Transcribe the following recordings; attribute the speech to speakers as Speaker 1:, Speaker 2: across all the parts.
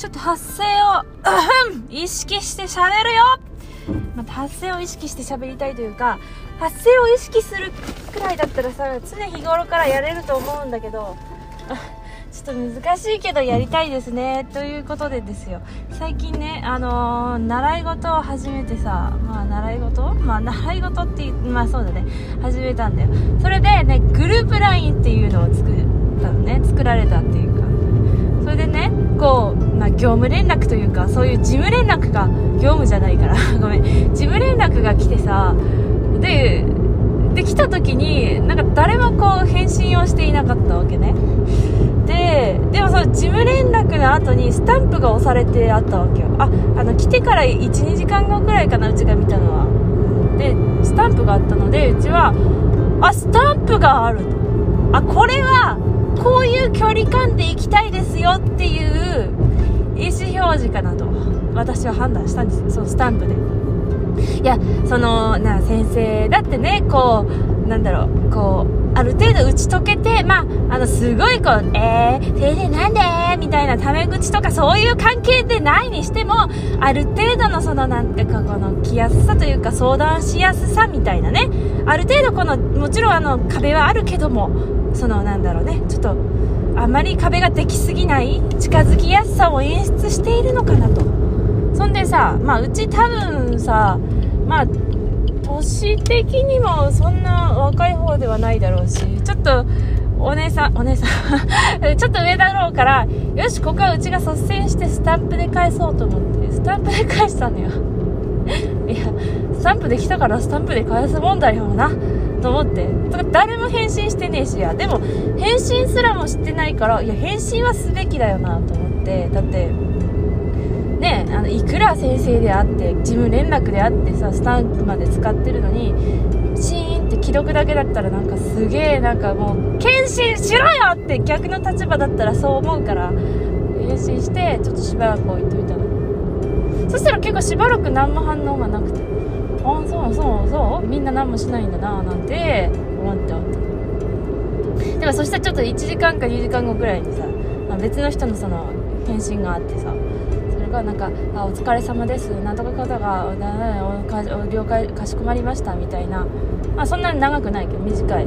Speaker 1: ちょっと発声を、意識して喋るよまた発声を意識して喋りたいというか、発声を意識するくらいだったらさ、常日頃からやれると思うんだけど、ちょっと難しいけどやりたいですね。ということでですよ。最近ね、あのー、習い事を始めてさ、まあ習い事？まあ習い事って、まあそうだね、始めたんだよ。それでね、グループ LINE っていうのを作ったのね、作られたっていうか。業務連絡というか、そういう事務連絡が、業務じゃないから、ごめん、事務連絡が来てさ、で、できた時に、なんか誰もこう返信をしていなかったわけね。で、でもその事務連絡の後にスタンプが押されてあったわけよ。あ、あの、来てから1、2時間後くらいかな、うちが見たのは。で、スタンプがあったので、うちは、あ、スタンプがあると。あ、これは、こういう距離感で行きたいですよっていう意思表示かなと、私は判断したんです、そのスタンプで。いや、その、な、先生だってね、こう、なんだろう、こう、ある程度打ち解けて、まあ、あの、すごいこう、えー、先生なんでみたいなタメ口とかそういう関係でないにしても、ある程度のその、なんていうか、この、来やすさというか、相談しやすさみたいなね、ある程度この、もちろんあの、壁はあるけども、その、なんだろうね、ちょっと、あまり壁ができすぎない近づきやすさを演出しているのかなと。そんでさ、まあ、うち多分さ、まあ、年的にもそんな若い方ではないだろうし、ちょっと、お姉さん、お姉さん ちょっと上だろうから、よし、ここはうちが率先してスタンプで返そうと思って、スタンプで返したのよ。いや、スタンプできたからスタンプで返すもんだよな、と思って。とか誰も返信してねえしや。でも、返信すらもしてないから、いや、返信はすべきだよな、と思って。だって、ね、あのいくら先生であって事務連絡であってさスタンプまで使ってるのにチーンって既読だけだったらなんかすげえなんかもう検診しろよって逆の立場だったらそう思うから返信してちょっとしばらく置いといたのそしたら結構しばらく何も反応がなくてあそうそうそう。みんな何もしないんだななんて思って。思ってでもそしたらちょっと1時間か2時間後ぐらいにさ、まあ、別の人のその返信があってさそれがなんか「あお疲れ様です。なんとか方がお了解かしこまりました」みたいな、まあ、そんなに長くないけど短い。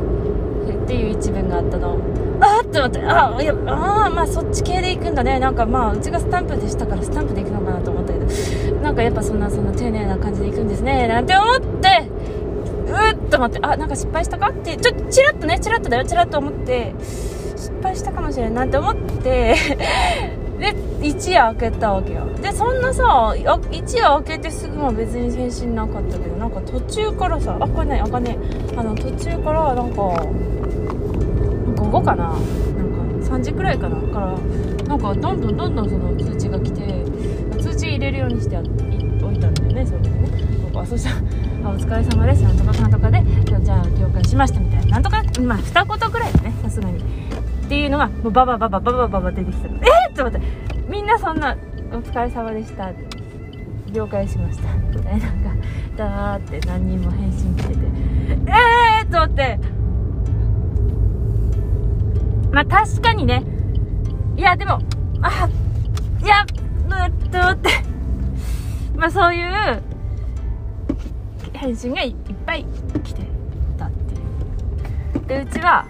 Speaker 1: っていう一文があったの。あっと思って。あいやあまあそっち系で行くんだね。なんかまあうちがスタンプでしたからスタンプで行くのかなと思ったけど。なんかやっぱそんなそんな丁寧な感じで行くんですね。なんて思って。うっと思って。あなんか失敗したか？ってちょっとチラッとねチラッとだよ。チラッと思って。失敗したかもしれないなんて思って。で一夜明けたわけよ。でそんなさ一夜明けてすぐも別に返信なかったけどなんか途中からさあこれねあかね。あの途中からなんか午後かななんか3時くらいかなからなんかどんどんどんどんその通知が来て通知入れるようにしておいたんだよねそれでね。あそしたら「お疲れ様です」なんとかなんとかで「じゃあ了解しました」みたいな。なんとかまあ二言くらいだねさすがに。っていうのがもうババババババババ出てきたえっ？と待って。みんなそんな「お疲れ様でした」了解しました。みたいななんかダーって何人も返信来てて。えーっと思って。まあ確かにねいやでもあいやうっとって まあそういう返信がいっぱい来てたっていうでうちは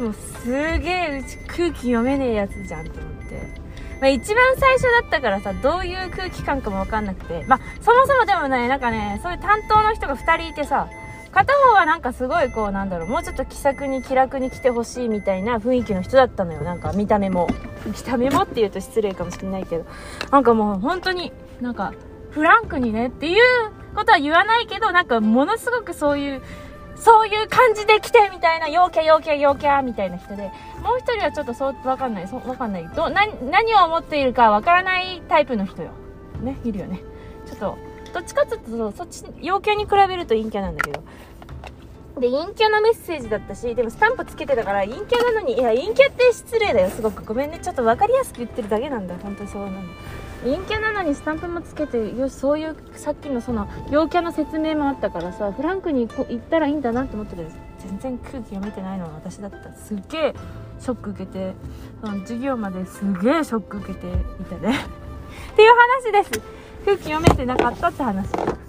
Speaker 1: もうすげえうち空気読めねえやつじゃんと思って。まあ、一番最初だったからさ、どういう空気感かもわかんなくて。まあ、そもそもでもね、なんかね、そういう担当の人が2人いてさ、片方はなんかすごいこうなんだろう、もうちょっと気さくに気楽に来てほしいみたいな雰囲気の人だったのよ。なんか見た目も。見た目もって言うと失礼かもしれないけど。なんかもう本当になんかフランクにねっていうことは言わないけど、なんかものすごくそういうそういう感じで来てみたいな、陽キャ陽キャ陽キャみたいな人で、もう一人はちょっとそう、わかんない、そう、わかんない。ど、な、何を思っているかわからないタイプの人よ。ね、いるよね。ちょっと、どっちかっていうとそっち陽キャに比べると陰キャなんだけど。で陰キャのメッセージだったしでもスタンプつけてたから陰キャなのにいや陰キャって失礼だよすごく。ごめんね。ちょっと分かりやすく言ってるだけなんだ。本当にそうなの陰キャなのにスタンプもつけてよしそういうさっきのその陽キャの説明もあったからさフランクに行ったらいいんだなって思ってる全然空気読めてないのは私だった。すげえショック受けて。その授業まですげえショック受けていたね。っていう話です。空気読めてなかったって話。